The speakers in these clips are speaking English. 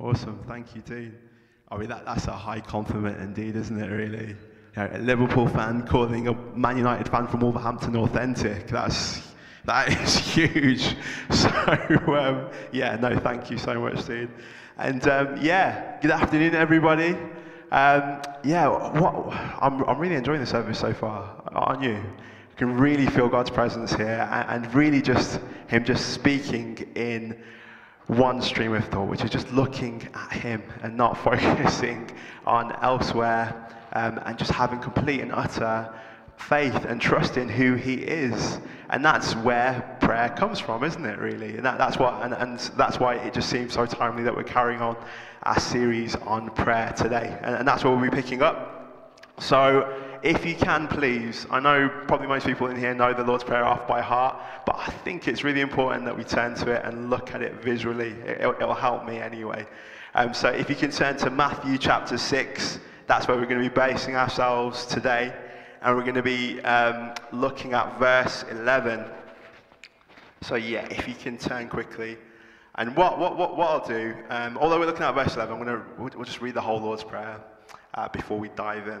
Awesome. Thank you, Dean. I mean, that, that's a high compliment indeed, isn't it, really? A Liverpool fan calling a Man United fan from Wolverhampton authentic. That's, that is huge. So, um, yeah, no, thank you so much, Dean. And um, yeah, good afternoon, everybody. Um, yeah, what, I'm, I'm really enjoying the service so far, aren't you? You can really feel God's presence here and, and really just Him just speaking in one stream of thought, which is just looking at Him and not focusing on elsewhere um, and just having complete and utter faith and trust in who He is. And that's where prayer comes from, isn't it, really? And that, that's, what, and, and that's why it just seems so timely that we're carrying on our series on prayer today. And, and that's what we'll be picking up. So, if you can, please, I know probably most people in here know the Lord's Prayer off by heart, but I think it's really important that we turn to it and look at it visually. It, will help me anyway. Um, so if you can turn to Matthew chapter 6, that's where we're going to be basing ourselves today. And we're going to be um, looking at verse 11. So, yeah, if you can turn quickly. And what, what, what, what I'll do, um, although we're looking at verse 11, I'm to, we'll, we'll just read the whole Lord's Prayer uh, before we dive in.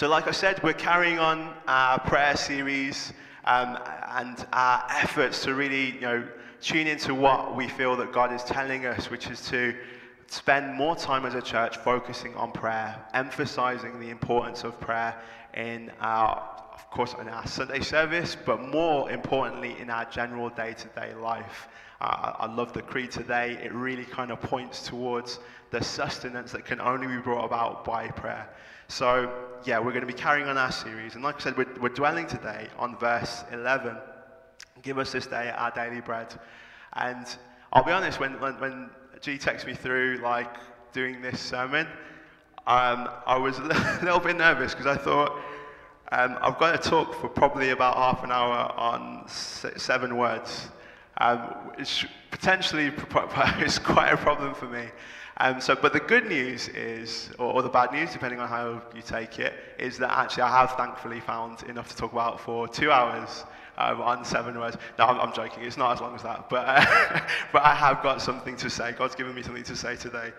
So, like I said, we're carrying on our prayer series um, and our efforts to really, you know, tune into what we feel that God is telling us, which is to spend more time as a church focusing on prayer, emphasizing the importance of prayer in our, of course, in our Sunday service, but more importantly, in our general day-to-day life. Uh, I love the creed today. It really kind of points towards the sustenance that can only be brought about by prayer. So, yeah, we're going to be carrying on our series. And like I said, we're, we're dwelling today on verse 11. Give us this day our daily bread. And I'll be honest, when, when, when G texted me through, like, doing this sermon, um, I was a little bit nervous because I thought, um, I've got to talk for probably about half an hour on seven words. Um, it's potentially it's quite a problem for me. Um, so, but the good news is, or, or, the bad news, depending on how you take it, is that actually I have thankfully found enough to talk about for two hours um, on seven words. No, I'm, I'm, joking. It's not as long as that, but uh, but I have got something to say. God's given me something to say today.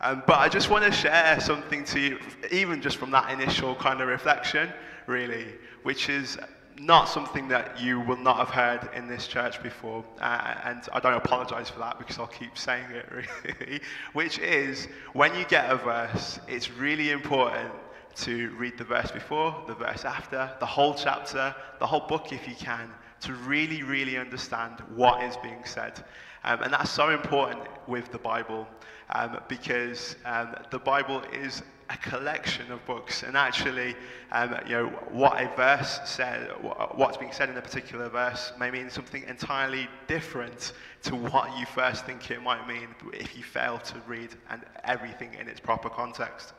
Um, but I just want to share something to you, even just from that initial kind of reflection, really, which is not something that you will not have heard in this church before. Uh, and I don't apologize for that because I'll keep saying it, really. Which is when you get a verse, it's really important to read the verse before, the verse after, the whole chapter, the whole book if you can, to really, really understand what is being said. Um, and that's so important with the Bible um, because um, the Bible is a collection of books. And actually, um, you know, what a verse said, what's being said in a particular verse may mean something entirely different to what you first think it might mean if you fail to read and everything in its proper context.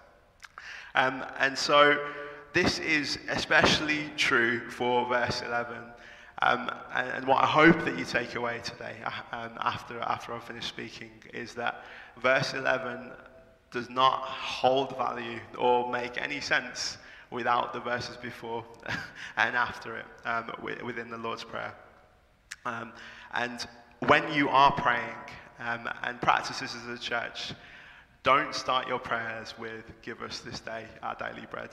Um, and so this is especially true for verse 11. Um, and, and, what I hope that you take away today uh, um, after, after I've finished speaking is that verse 11 does not hold value or make any sense without the verses before and after it um, within the Lord's Prayer. Um, and when you are praying um, and practice this as a church, don't start your prayers with, Give us this day our daily bread,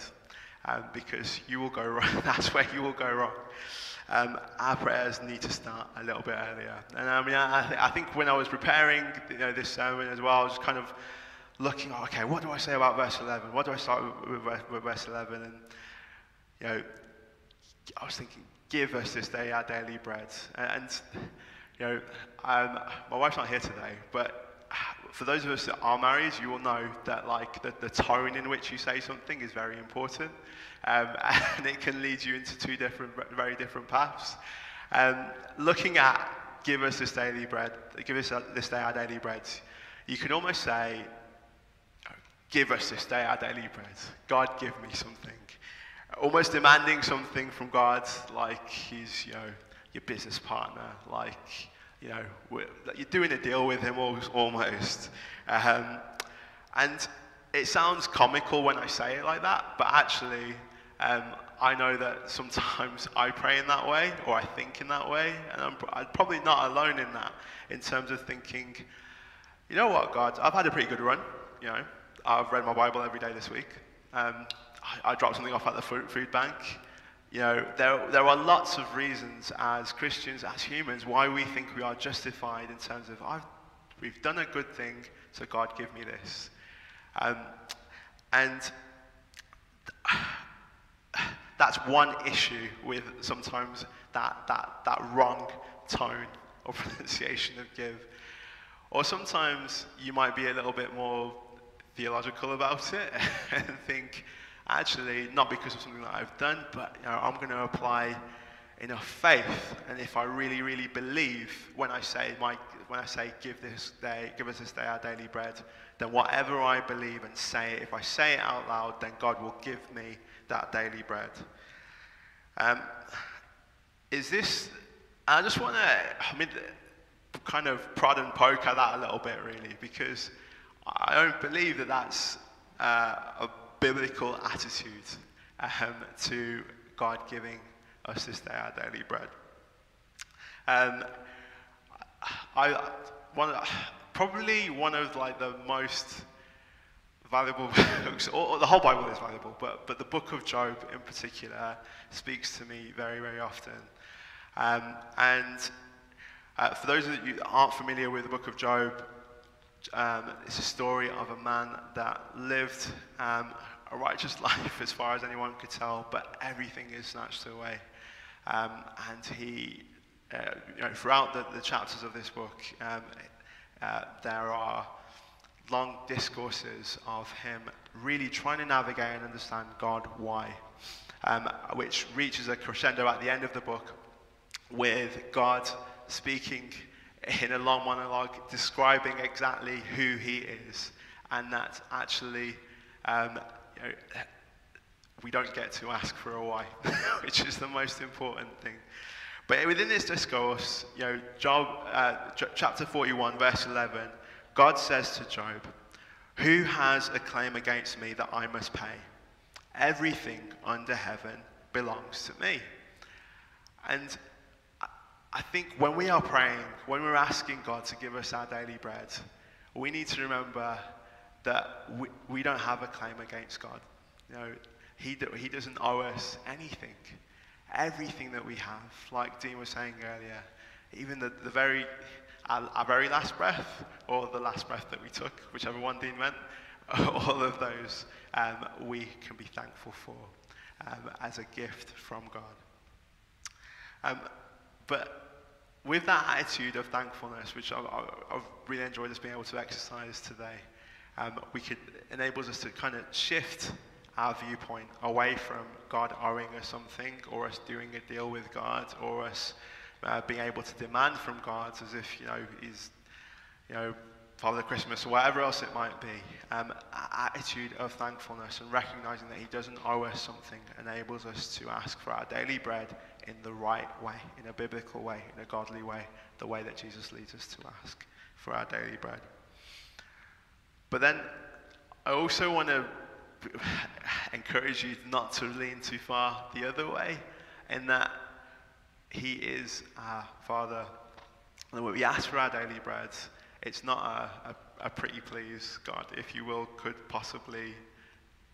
um, because you will go wrong. That's where you will go wrong. Um, our prayers need to start a little bit earlier. And I mean, I, I think when I was preparing you know, this sermon as well, I was kind of looking, okay, what do I say about verse 11? What do I start with, with, with verse 11? And, you know, I was thinking, give us this day our daily bread. And, you know, um, my wife's not here today, but for those of us that are married, you will know that like the, the tone in which you say something is very important. Um, and it can lead you into two different, very different paths. Um, looking at give us this daily bread, give us this day our daily bread, you can almost say, give us this day our daily bread. God, give me something. Almost demanding something from God, like He's, you know, your business partner, like, you know, you're doing a deal with Him almost. Um, and it sounds comical when I say it like that, but actually, um, I know that sometimes I pray in that way or I think in that way, and I'm, I'm, probably not alone in that in terms of thinking, you know what, God, I've had a pretty good run. You know, I've read my Bible every day this week. Um, I, I, dropped something off at the food, food bank. You know, there, there are lots of reasons as Christians, as humans, why we think we are justified in terms of, I've, we've done a good thing, so God, give me this. Um, and that's one issue with sometimes that, that, that wrong tone or pronunciation of give. Or sometimes you might be a little bit more theological about it and think, actually, not because of something that I've done, but you know, I'm going to apply enough faith. And if I really, really believe when I say, my, when I say give, this day, give us this day our daily bread, then whatever I believe and say, if I say it out loud, then God will give me that daily bread. Um, is this, I just want to, I mean, kind of prod and poke at that a little bit, really, because I don't believe that that's uh, a biblical attitude um, to God giving us this day our daily bread. Um, I, one, probably one of like the most valuable books, or, the whole Bible is valuable, but, but the book of Job in particular speaks to me very, very often. Um, and uh, for those of you that aren't familiar with the book of Job, um, it's a story of a man that lived um, a righteous life as far as anyone could tell, but everything is snatched away. Um, and he, uh, you know, throughout the, the, chapters of this book, um, uh, there are long discourses of him really trying to navigate and understand God why, um, which reaches a crescendo at the end of the book with God speaking in a long monologue describing exactly who he is, and that actually um, you know, we don't get to ask for a why, which is the most important thing. But within this discourse, you know, Job, uh, chapter 41, verse 11, God says to Job, Who has a claim against me that I must pay? Everything under heaven belongs to me. And I think when we are praying, when we're asking God to give us our daily bread, we need to remember that we, we don't have a claim against God. You know, he, he doesn't owe us anything. Everything that we have, like Dean was saying earlier, even the, the very, our, our very last breath, or the last breath that we took, whichever one Dean meant, all of those um, we can be thankful for um, as a gift from God. Um, but with that attitude of thankfulness, which I, have really enjoyed us being able to exercise today, um, we could enables us to kind of shift our viewpoint away from God owing us something, or us doing a deal with God, or us uh, being able to demand from God as if you know He's, you know, Father Christmas or whatever else it might be. Um, attitude of thankfulness and recognizing that He doesn't owe us something enables us to ask for our daily bread in the right way, in a biblical way, in a godly way, the way that Jesus leads us to ask for our daily bread. But then I also want to encourage you not to lean too far the other way, in that He is our Father. And we ask for our daily bread, it's not a, a, a pretty please, God, if you will, could possibly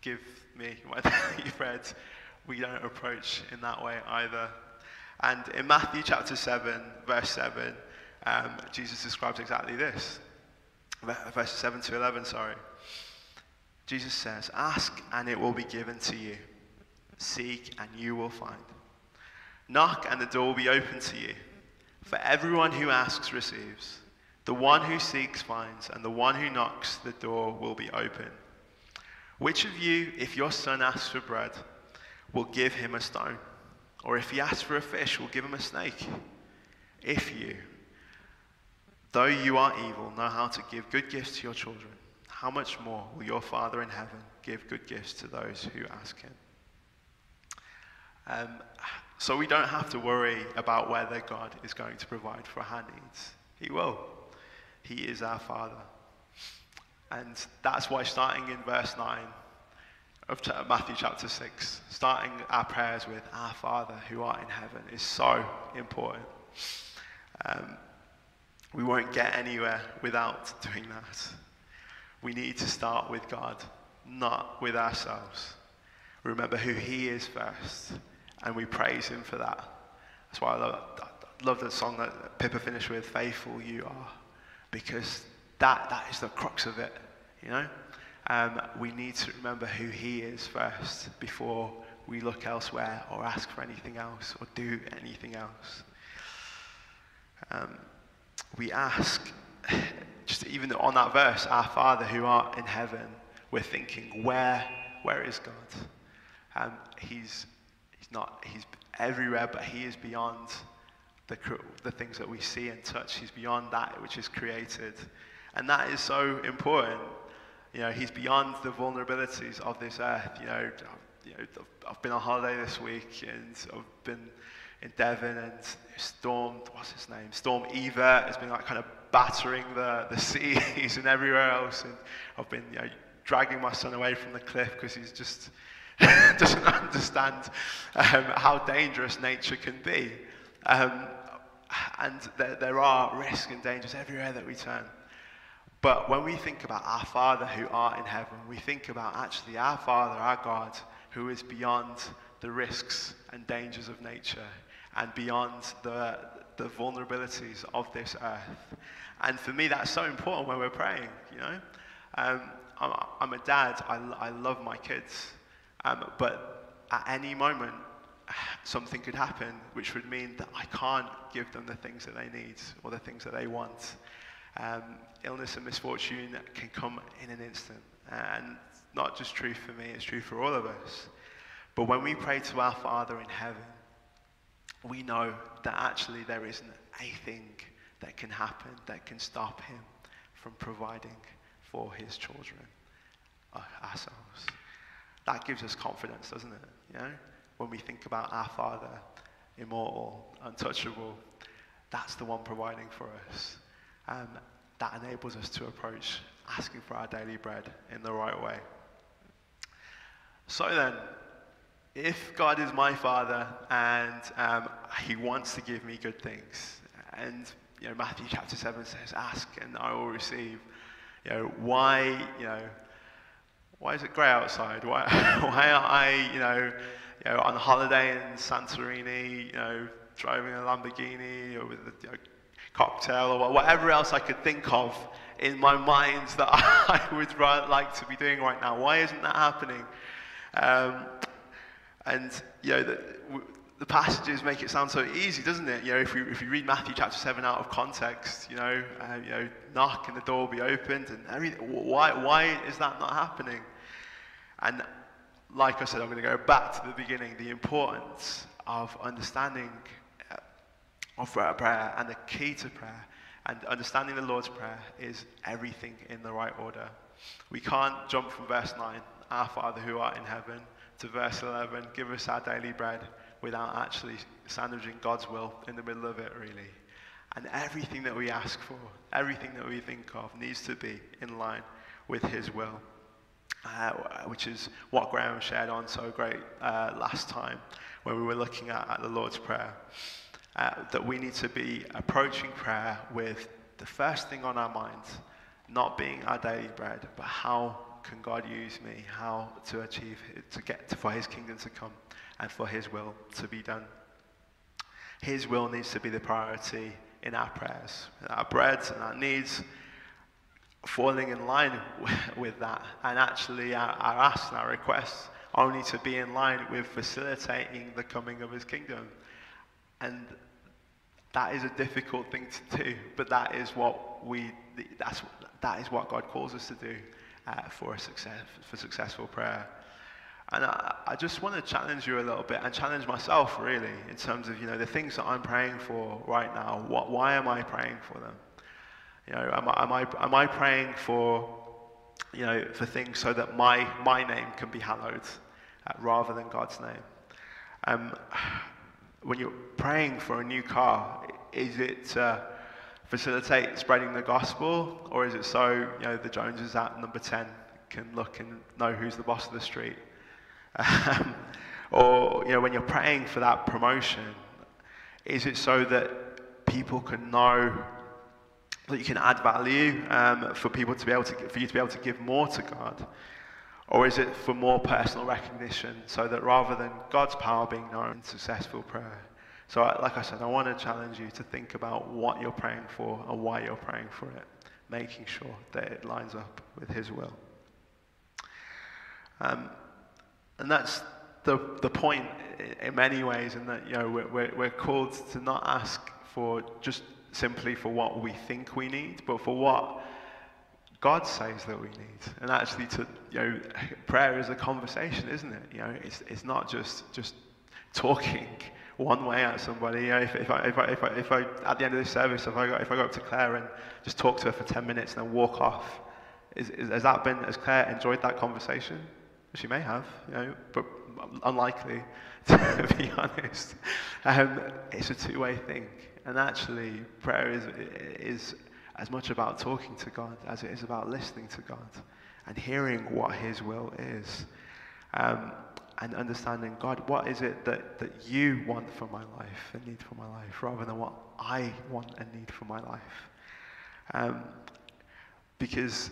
give me my daily bread. We don't approach in that way either. And in Matthew chapter 7, verse 7, um, Jesus describes exactly this verses 7 to 11, sorry. Jesus says, Ask and it will be given to you. Seek and you will find. Knock and the door will be open to you. For everyone who asks receives. The one who seeks finds, and the one who knocks, the door will be open. Which of you, if your son asks for bread, will give him a stone? Or if he asks for a fish, will give him a snake? If you, though you are evil, know how to give good gifts to your children, how much more will your Father in heaven give good gifts to those who ask him? Um, so we don't have to worry about whether God is going to provide for our needs. He will. He is our Father. And that's why, starting in verse 9 of Matthew chapter 6, starting our prayers with Our Father who art in heaven is so important. Um, we won't get anywhere without doing that. We need to start with God, not with ourselves. Remember who He is first, and we praise Him for that. That's why I love, I love the song that Pippa finished with, Faithful You Are, because that, that is the crux of it, you know? Um, we need to remember who He is first before we look elsewhere or ask for anything else or do anything else. Um, we ask, just even on that verse, our Father who art in heaven, we're thinking, where, where is God? Um, he's, he's not, he's everywhere, but he is beyond the, the things that we see and touch. He's beyond that which is created. And that is so important. You know, he's beyond the vulnerabilities of this earth. You know, you know I've been on holiday this week and I've been in Devon and Storm, what's his name? Storm Evert has been like kind of battering the, the seas and everywhere else. And I've been, you know, dragging my son away from the cliff because he's just doesn't understand um, how dangerous nature can be. Um, and there, there are risks and dangers everywhere that we turn. But when we think about our Father who art in heaven, we think about actually our Father, our God, who is beyond the risks and dangers of nature and beyond the, the vulnerabilities of this earth. And for me, that's so important when we're praying, you know. Um, I'm, I'm, a dad, I, I love my kids, um, but at any moment, something could happen which would mean that I can't give them the things that they need or the things that they want. Um, illness and misfortune can come in an instant. And not just true for me, it's true for all of us. But when we pray to our Father in heaven, we know that actually there isn't a thing that can happen that can stop him from providing for his children, uh, ourselves. That gives us confidence, doesn't it? You know, when we think about our Father, immortal, untouchable, that's the one providing for us. Um, that enables us to approach asking for our daily bread in the right way. So then, if God is my Father and um, He wants to give me good things, and you know Matthew chapter seven says, "Ask and I will receive." You know why? You know why is it grey outside? Why why are I you know you know on holiday in Santorini? You know driving a Lamborghini or with a you know, cocktail or whatever else I could think of in my mind that I would like to be doing right now. Why isn't that happening? Um, and, you know, the, the, passages make it sound so easy, doesn't it? You know, if you if we read Matthew chapter 7 out of context, you know, uh, you know, knock and the door will be opened and everything. Why, why is that not happening? And like I said, I'm going to go back to the beginning, the importance of understanding uh, of prayer and the key to prayer and understanding the Lord's Prayer is everything in the right order. We can't jump from verse 9, Our Father who art in heaven, to verse 11, give us our daily bread, without actually sandwiching God's will in the middle of it, really. And everything that we ask for, everything that we think of, needs to be in line with His will, uh, which is what Graham shared on so great uh, last time when we were looking at, at the Lord's Prayer. Uh, that we need to be approaching prayer with the first thing on our minds, not being our daily bread, but how can God use me? How to achieve, to get to, for His kingdom to come and for His will to be done. His will needs to be the priority in our prayers, our breads and our needs, falling in line with that, and actually our, our asks and our requests only to be in line with facilitating the coming of His kingdom. And that is a difficult thing to do, but that is what we, that's, that is what God calls us to do uh, for, a success, for successful prayer. And I, I, just want to challenge you a little bit and challenge myself really in terms of, you know, the things that I'm praying for right now. What, why am I praying for them? You know, am I, am I, am I praying for you know, for things so that my, my name can be hallowed uh, rather than God's name. Um, when you're praying for a new car, is it to facilitate spreading the gospel, or is it so you know the Joneses at number 10 can look and know who's the boss of the street? Um, or you know when you're praying for that promotion, is it so that people can know that you can add value um, for people to be able to for you to be able to give more to God? Or is it for more personal recognition so that rather than God's power being known, successful prayer? So, like I said, I want to challenge you to think about what you're praying for and why you're praying for it, making sure that it lines up with His will. Um, and that's the, the point in many ways, in that you know, we're, we're called to not ask for just simply for what we think we need, but for what God says that we need. And actually, to you know, prayer is a conversation, isn't it? You know, it's, it's not just just talking one way at somebody. You know, if, if, I, if, I, if, I, if I, at the end of this service, if I, go, if I go up to Claire and just talk to her for 10 minutes and then walk off, is, is, has that been, has Claire enjoyed that conversation? She may have, you know, but unlikely, to be honest. Um, it's a two-way thing. And actually, prayer is, is as much about talking to God as it is about listening to God and hearing what His will is. Um, and understanding, God, what is it that, that you want for my life and need for my life, rather than what I want and need for my life. Um, because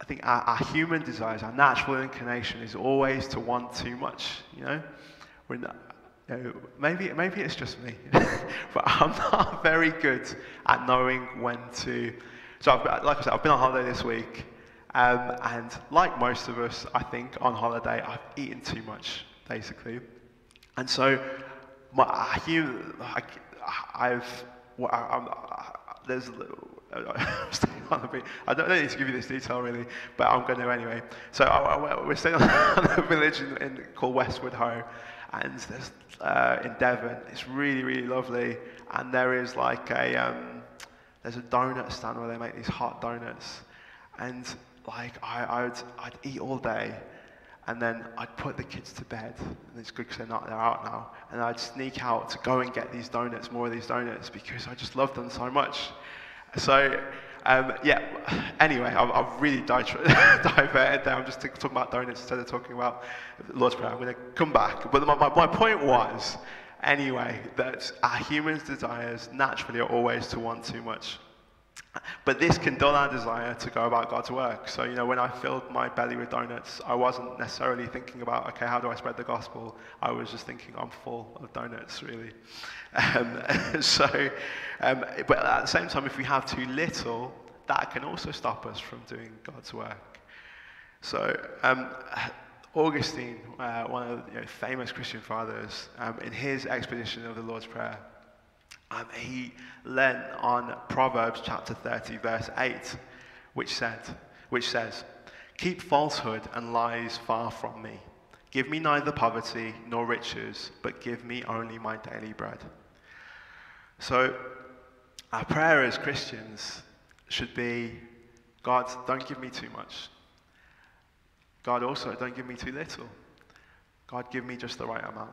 I think our, our, human desires, our natural inclination is always to want too much, you know? We're not, know, maybe, maybe it's just me, but I'm not very good at knowing when to. So, I've, like I said, I've been on holiday this week, um, and like most of us, I think on holiday, I've eaten too much, basically. And so, my, I, I've, well, I, I, there's, I don't need to give you this detail really, but I'm going to anyway. So I, we're staying on a village in, in, called Westward Ho, and there's uh, in Devon. It's really, really lovely. And there is like a, um, there's a donut stand where they make these hot donuts. And like I, I would, I'd eat all day, and then I'd put the kids to bed. And it's good because they're not, they're out now. And I'd sneak out to go and get these donuts, more of these donuts, because I just loved them so much. So um, yeah, anyway, I've, I've really diverted there. I'm just talking about donuts instead of talking about Lord's Prayer. I'm going to come back. But my, my, my point was, anyway, that our human desires naturally are always to want too much. But this can dull our desire to go about God's work. So, you know, when I filled my belly with donuts, I wasn't necessarily thinking about, okay, how do I spread the gospel? I was just thinking, I'm full of donuts, really. Um, so, um, but at the same time, if we have too little, that can also stop us from doing God's work. So, um, Augustine, uh, one of the you know, famous Christian fathers, um, in his exposition of the Lord's Prayer, um, he lent on Proverbs chapter 30, verse 8, which, said, which says, Keep falsehood and lies far from me. Give me neither poverty nor riches, but give me only my daily bread. So, our prayer as Christians should be God, don't give me too much. God, also, don't give me too little. God, give me just the right amount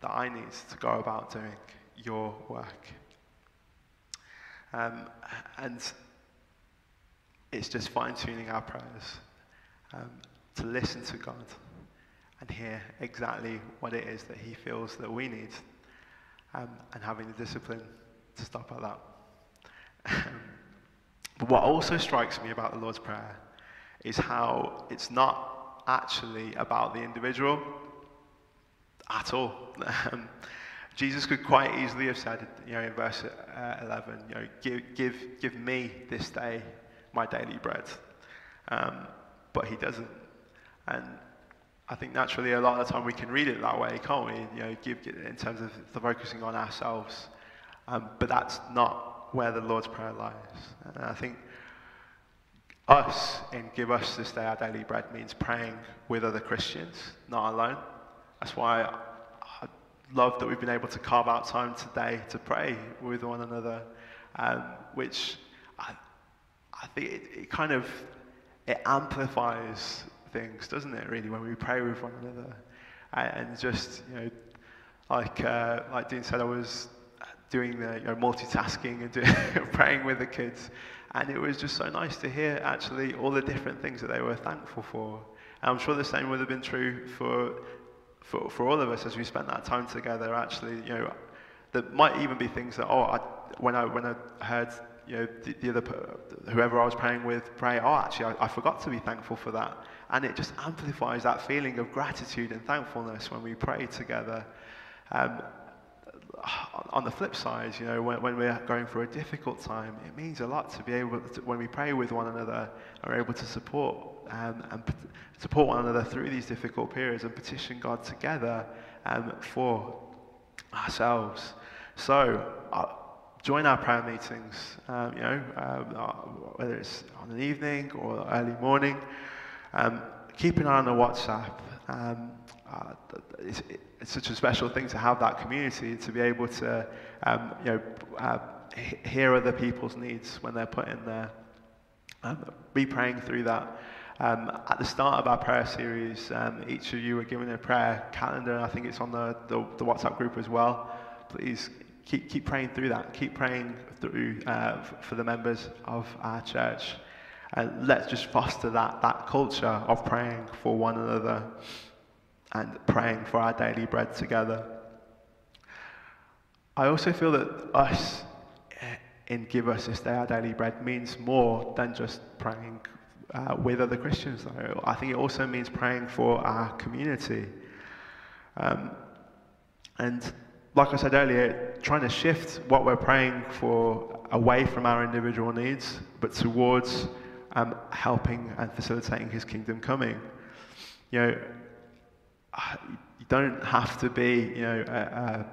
that I need to go about doing your work. Um, and it's just fine tuning our prayers um, to listen to God and hear exactly what it is that He feels that we need, um, and having the discipline to stop at that. but what also strikes me about the Lord's Prayer is how it's not actually about the individual at all. Jesus could quite easily have said, you know, in verse uh, 11, you know, give, give, give me this day my daily bread. Um, but he doesn't. And I think naturally a lot of the time we can read it that way, can't we? You know, give, in terms of the focusing on ourselves. Um, but that's not where the Lord's Prayer lies. And I think us in give us this day our daily bread means praying with other Christians, not alone. That's why love that we've been able to carve out time today to pray with one another, um, which I, I think it, it, kind of it amplifies things, doesn't it? Really, when we pray with one another, and, and just you know, like uh, like Dean said, I was doing the you know, multitasking and praying with the kids, and it was just so nice to hear actually all the different things that they were thankful for. And I'm sure the same would have been true for for, for all of us as we spent that time together. Actually, you know, there might even be things that oh, I, when I when I heard you know the, the, other whoever I was praying with pray, oh, actually, I, I forgot to be thankful for that, and it just amplifies that feeling of gratitude and thankfulness when we pray together. Um, on the flip side, you know, when, when, we're going through a difficult time, it means a lot to be able to, when we pray with one another, are able to support um, and support one another through these difficult periods and petition God together um, for ourselves. So, uh, join our prayer meetings, um, you know, um, uh, whether it's on an evening or early morning. Um, keep an eye on the WhatsApp. Um, uh, it's, it's, such a special thing to have that community to be able to, you know, uh, hear other people's needs when they're put in there. Um, be praying through that. Um, at the start of our prayer series, um, each of you were given a prayer calendar, and I think it's on the, the, the WhatsApp group as well. Please keep, keep praying through that. Keep praying through uh, for the members of our church. And let's just foster that, that culture of praying for one another and praying for our daily bread together. I also feel that us eh, in Give Us This Day Our Daily Bread means more than just praying uh, with other Christians, though. I think it also means praying for our community. Um, and like I said earlier, trying to shift what we're praying for away from our individual needs, but towards um, helping and facilitating His kingdom coming. You know, you don't have to be, you know, a, a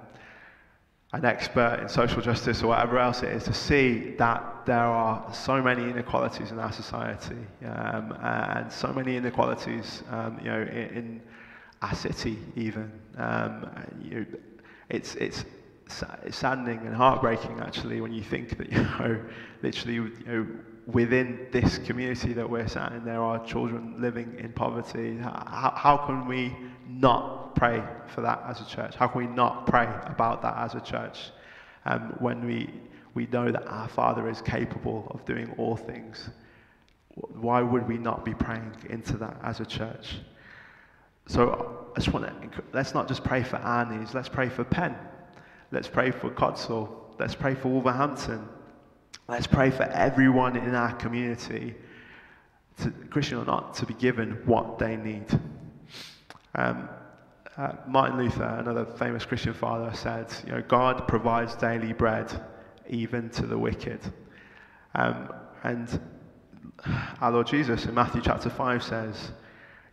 an expert in social justice or whatever else it is to see that there are so many inequalities in our society um, and so many inequalities um, you know in, in, our city even. Um, you, it's it's it's saddening and heartbreaking actually when you think that you know literally you know within this community that we're sat in there are children living in poverty. How, how can we not pray for that as a church? How can we not pray about that as a church um, when we, we know that our Father is capable of doing all things? Why would we not be praying into that as a church? So I just want to, let's not just pray for our needs, let's pray for Penn. Let's pray for Codsall. Let's pray for Wolverhampton. Let's pray for everyone in our community, to, Christian or not, to be given what they need. Um, uh, Martin Luther, another famous Christian father, said, you know, God provides daily bread even to the wicked. Um, and our Lord Jesus in Matthew chapter 5 says,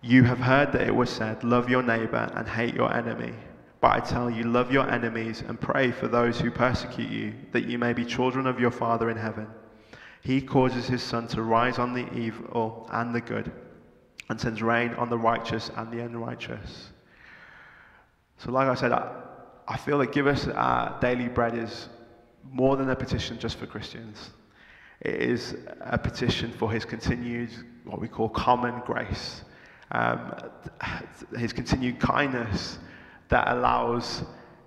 You have heard that it was said, Love your neighbor and hate your enemy. But I tell you, love your enemies and pray for those who persecute you, that you may be children of your Father in heaven. He causes his sun to rise on the evil and the good and sends rain on the righteous and the unrighteous. So, like I said, I, I feel that give us our daily bread is more than a petition just for Christians. It is a petition for his continued, what we call common grace, um, his continued kindness that allows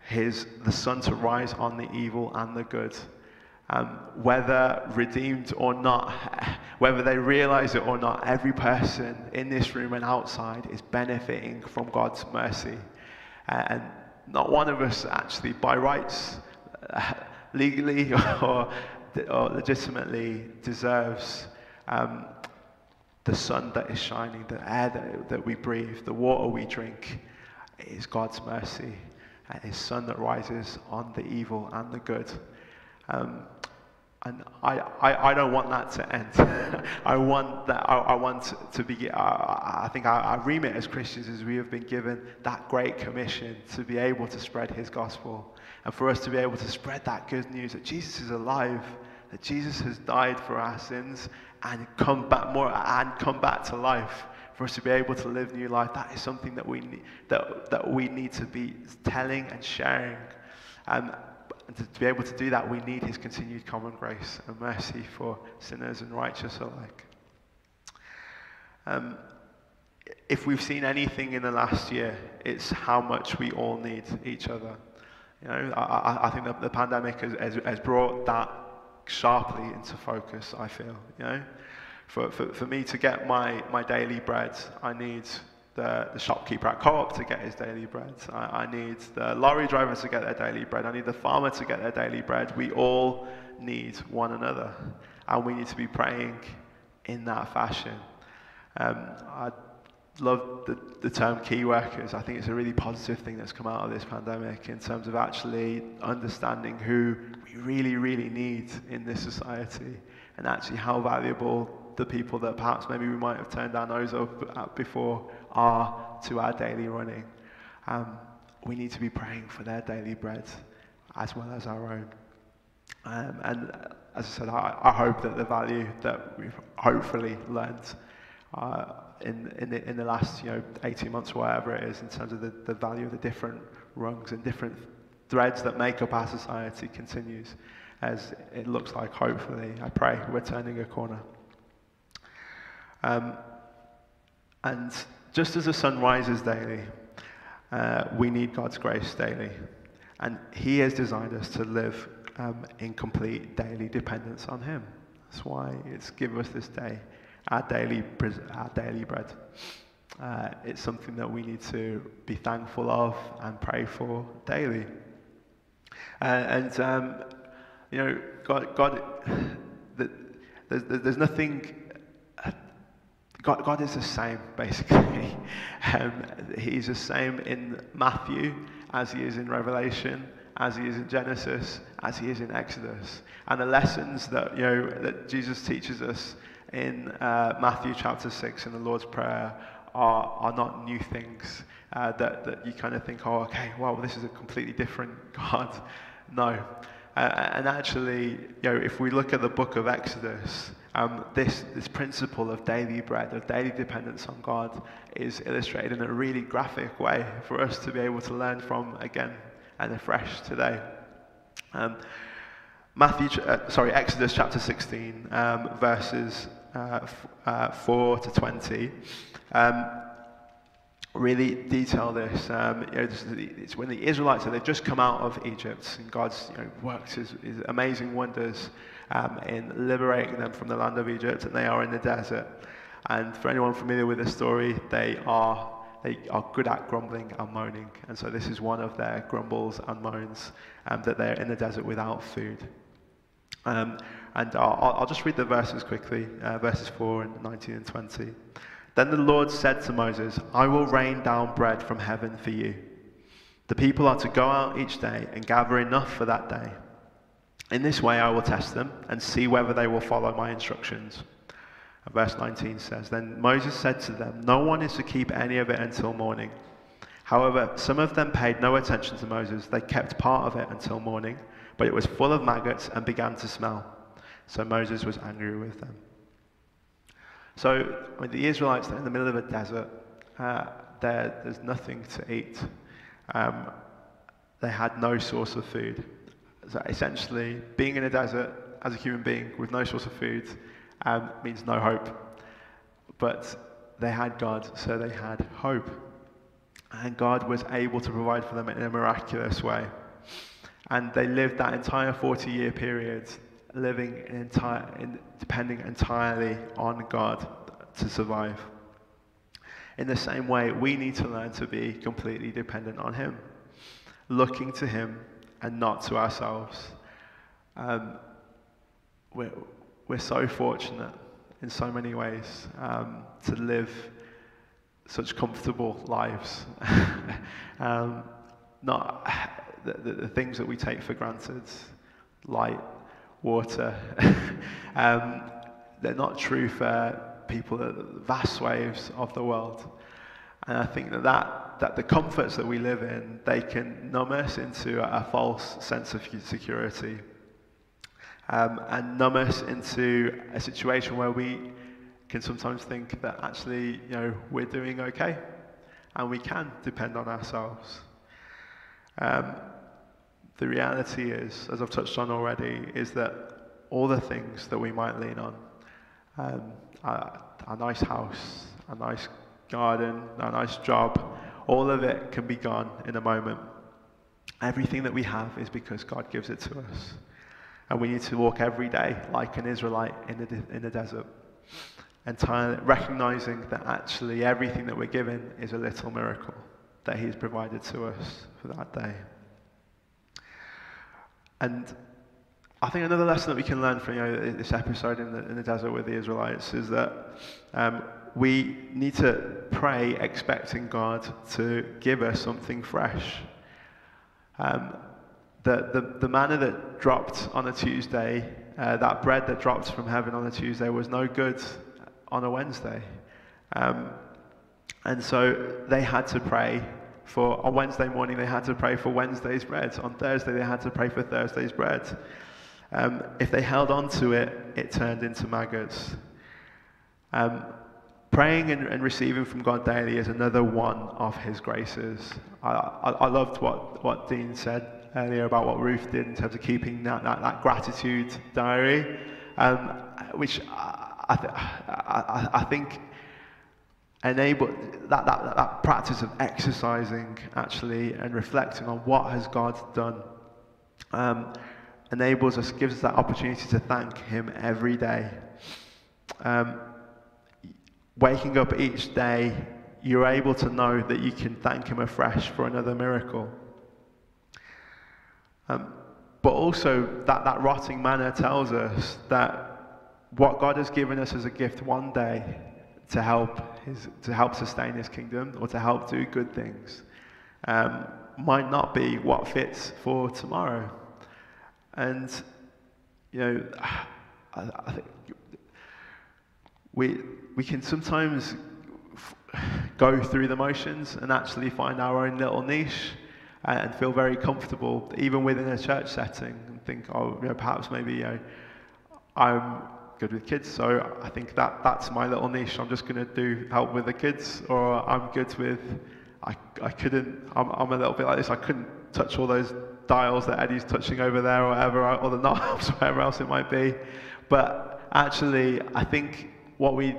his, the sun to rise on the evil and the good um, whether redeemed or not, whether they realize it or not, every person in this room and outside is benefiting from God's mercy. And not one of us actually, by rights, uh, legally or, or, legitimately, deserves um, the sun that is shining, the air that, that we breathe, the water we drink. It is God's mercy and His sun that rises on the evil and the good. Um, and I, I, I, don't want that to end. I want that. I, I want to be. Uh, I think our, our remit as Christians is we have been given that great commission to be able to spread His gospel, and for us to be able to spread that good news that Jesus is alive, that Jesus has died for our sins and come back more and come back to life. For us to be able to live new life, that is something that we need, that, that we need to be telling and sharing. Um, and to, to be able to do that, we need his continued common grace and mercy for sinners and righteous alike. Um, if we've seen anything in the last year, it's how much we all need each other. You know, I, I think that the pandemic has, has, has brought that sharply into focus, I feel. You know, for, for, for me to get my, my daily bread, I need the, the shopkeeper at co-op to get his daily bread. I, I need the lorry driver to get their daily bread. I need the farmer to get their daily bread. We all need one another. And we need to be praying in that fashion. Um, I love the, the term key workers. I think it's a really positive thing that's come out of this pandemic in terms of actually understanding who we really, really need in this society and actually how valuable the people that perhaps maybe we might have turned our nose up before are to our daily running. Um, we need to be praying for their daily bread as well as our own. Um, and as I said, I, I, hope that the value that we've hopefully learned uh, in, in, the, in the last you know, 18 months or whatever it is in terms of the, the value of the different rungs and different threads that make up our society continues as it looks like hopefully, I pray, we're turning a corner. Um, and just as the sun rises daily, uh, we need God's grace daily. And He has designed us to live um, in complete daily dependence on Him. That's why it's given us this day, our daily, our daily bread. Uh, it's something that we need to be thankful of and pray for daily. Uh, and, um, you know, God, God the, there's, there's nothing God, God is the same, basically. Um, he's the same in Matthew as he is in Revelation, as he is in Genesis, as he is in Exodus. And the lessons that, you know, that Jesus teaches us in uh, Matthew chapter 6 in the Lord's Prayer are, are not new things uh, that, that you kind of think, oh, okay, well, this is a completely different God. No. Uh, and actually, you know, if we look at the book of Exodus, um, this, this principle of daily bread, of daily dependence on God, is illustrated in a really graphic way for us to be able to learn from again and afresh today. Um, Matthew, uh, sorry, Exodus chapter 16, um, verses uh, f- uh, 4 to 20. Um, really detail this. Um, you know, it's when the Israelites, they've just come out of Egypt, and God's you know, works his, his amazing wonders um, in liberating them from the land of Egypt, and they are in the desert. And for anyone familiar with the story, they are they are good at grumbling and moaning, and so this is one of their grumbles and moans um, that they're in the desert without food. Um, and I'll, I'll, just read the verses quickly, uh, verses 4 and 19 and 20. Then the Lord said to Moses, I will rain down bread from heaven for you. The people are to go out each day and gather enough for that day. In this way I will test them and see whether they will follow my instructions. And verse 19 says, Then Moses said to them, No one is to keep any of it until morning. However, some of them paid no attention to Moses. They kept part of it until morning, but it was full of maggots and began to smell. So Moses was angry with them. So, I mean, the Israelites, they're in the middle of a desert. Uh, there's nothing to eat. Um, they had no source of food. So essentially, being in a desert as a human being with no source of food um, means no hope. But they had God, so they had hope. And God was able to provide for them in a miraculous way. And they lived that entire 40 year period living in entire, in, depending entirely on God to survive. In the same way, we need to learn to be completely dependent on Him, looking to Him and not to ourselves. Um, we're, we're so fortunate in so many ways um, to live such comfortable lives. um, not the, the, the, things that we take for granted, light, water, um, they're not true for people, vast waves of the world. And I think that, that, that the comforts that we live in, they can numb us into a false sense of security. Um, and numb us into a situation where we can sometimes think that actually, you know, we're doing okay and we can depend on ourselves. Um, the reality is, as I've touched on already, is that all the things that we might lean on, um, our, our nice house, a nice garden, a nice job, all of it can be gone in a moment. Everything that we have is because God gives it to us. And we need to walk every day like an Israelite in the, in the desert. And recognizing that actually everything that we're given is a little miracle that He's provided to us for that day. And I think another lesson that we can learn from you know, this episode in the, in the desert with the Israelites is that um, we need to pray expecting God to give us something fresh. Um, the, the, the manna that dropped on a Tuesday, uh, that bread that dropped from heaven on a Tuesday, was no good on a Wednesday. Um, and so they had to pray for, on Wednesday morning, they had to pray for Wednesday's bread. On Thursday, they had to pray for Thursday's bread. Um, if they held on to it, it turned into maggots. Um, praying and, and, receiving from God daily is another one of His graces. I, I, I, loved what, what Dean said earlier about what Ruth did in terms of keeping that, that, that gratitude diary, um, which I, th- I, I, think enable that, that, that practice of exercising actually and reflecting on what has God done um, enables us, gives us that opportunity to thank Him every day. Um, waking up each day, you're able to know that you can thank Him afresh for another miracle. Um, but also, that, that rotting manna tells us that what God has given us as a gift one day to help, his, to help sustain His kingdom or to help do good things um, might not be what fits for tomorrow. And, you know, I, I think we, we can sometimes go through the motions and actually find our own little niche and feel very comfortable, even within a church setting, and think, oh, you know, perhaps maybe you know, I'm good with kids, so I think that that's my little niche. I'm just going to do help with the kids, or I'm good with. I, I couldn't. I'm, I'm a little bit like this. I couldn't touch all those dials that Eddie's touching over there, or whatever, or the knobs, whatever else it might be. But actually, I think what we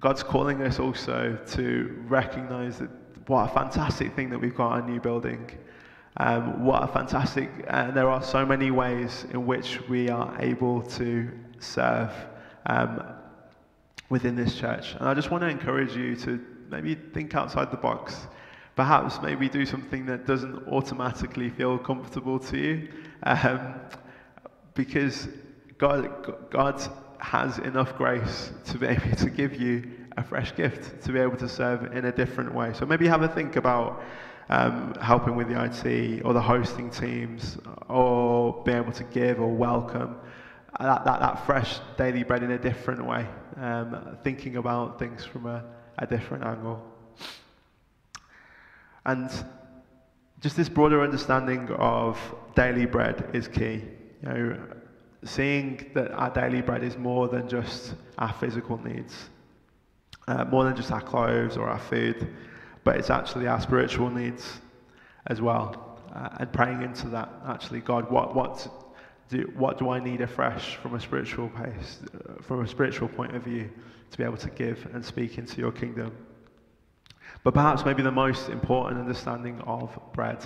God's calling us also to recognize that what a fantastic thing that we've got our new building. Um, what a fantastic, and there are so many ways in which we are able to serve um, within this church. And I just want to encourage you to maybe think outside the box. Perhaps maybe do something that doesn't automatically feel comfortable to you. Um, because God, God has enough grace to be able to give you a fresh gift to be able to serve in a different way. So maybe have a think about um, helping with the IT or the hosting teams or being able to give or welcome that, that, that fresh daily bread in a different way, um, thinking about things from a, a different angle. And just this broader understanding of daily bread is key. You know, seeing that our daily bread is more than just our physical needs, uh, more than just our clothes or our food, but it's actually our spiritual needs as well. Uh, and praying into that, actually, God, what, what, do, what do I need afresh from a spiritual pace, uh, from a spiritual point of view, to be able to give and speak into your kingdom? But perhaps maybe the most important understanding of bread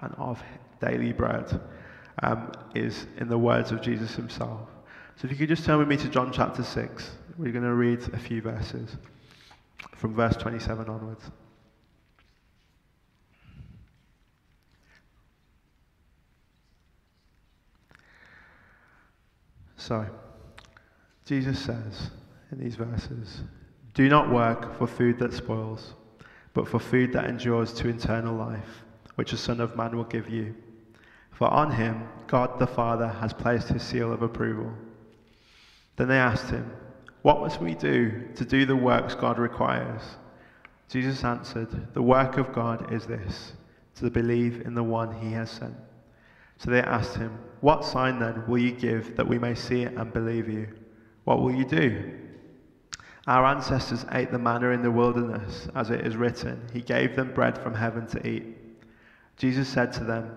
and of daily bread um, is in the words of Jesus himself. So if you could just turn with me to John chapter 6, we're going to read a few verses from verse 27 onwards. So, Jesus says in these verses, Do not work for food that spoils, but for food that endures to eternal life, which the Son of Man will give you. For on him God the Father has placed his seal of approval. Then they asked him, What must we do to do the works God requires? Jesus answered, The work of God is this, to believe in the one he has sent. So they asked him, What sign then will you give that we may see it and believe you? What will you do? Our ancestors ate the manna in the wilderness, as it is written, He gave them bread from heaven to eat. Jesus said to them,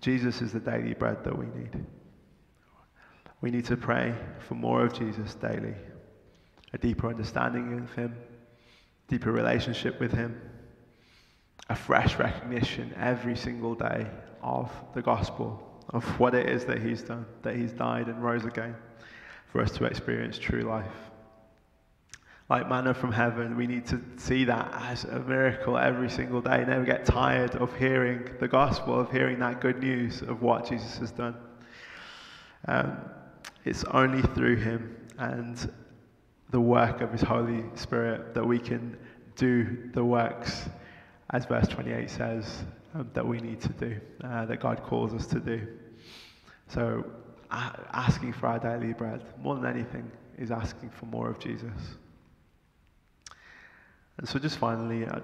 Jesus is the daily bread that we need. We need to pray for more of Jesus daily, a deeper understanding of Him, deeper relationship with Him, a fresh recognition every single day of the gospel, of what it is that He's done, that He's died and rose again for us to experience true life. Like manna from heaven, we need to see that as a miracle every single day. Never get tired of hearing the gospel, of hearing that good news of what Jesus has done. Um, it's only through Him and the work of His Holy Spirit that we can do the works, as verse 28 says, um, that we need to do, uh, that God calls us to do. So, uh, asking for our daily bread, more than anything, is asking for more of Jesus. And so, just finally, uh,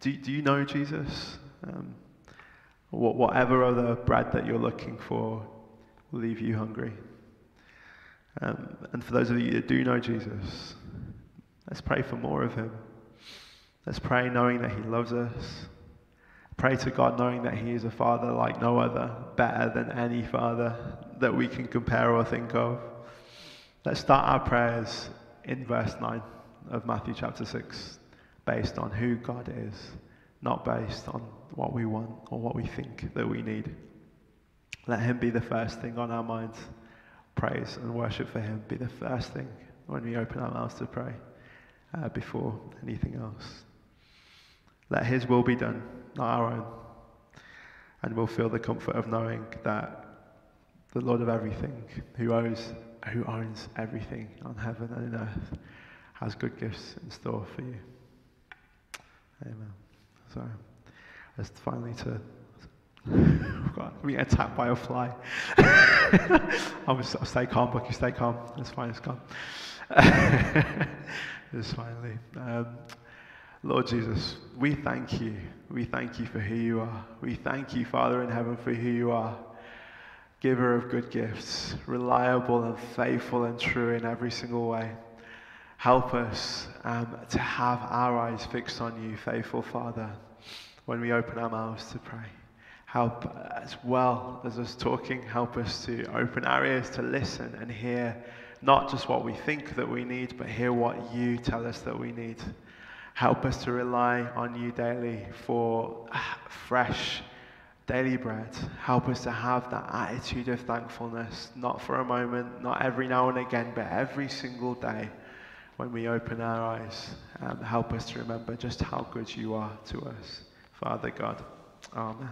do, do you know Jesus? Um, whatever other bread that you're looking for will leave you hungry. Um, and for those of you that do know Jesus, let's pray for more of him. Let's pray knowing that he loves us. Pray to God knowing that he is a father like no other, better than any father that we can compare or think of. Let's start our prayers in verse 9 of Matthew chapter 6, based on who God is, not based on what we want or what we think that we need. Let Him be the first thing on our minds. Praise and worship for Him be the first thing when we open our mouths to pray uh, before anything else. Let His will be done, not our own. And we'll feel the comfort of knowing that the Lord of everything, who owns, who owns everything on heaven and earth, has good gifts in store for you. Amen. So, just finally to God, we get attacked by a fly. I'll stay calm, Bucky, stay calm. It's fine, it's calm. just finally. Um, Lord Jesus, we thank you. We thank you for who you are. We thank you, Father in heaven, for who you are. Giver of good gifts, reliable and faithful and true in every single way. Help us um, to have our eyes fixed on you, faithful Father, when we open our mouths to pray. Help as well as us talking, help us to open our ears to listen and hear not just what we think that we need, but hear what you tell us that we need. Help us to rely on you daily for fresh daily bread. Help us to have that attitude of thankfulness, not for a moment, not every now and again, but every single day when we open our eyes. Um, help us to remember just how good you are to us. Father God, Amen.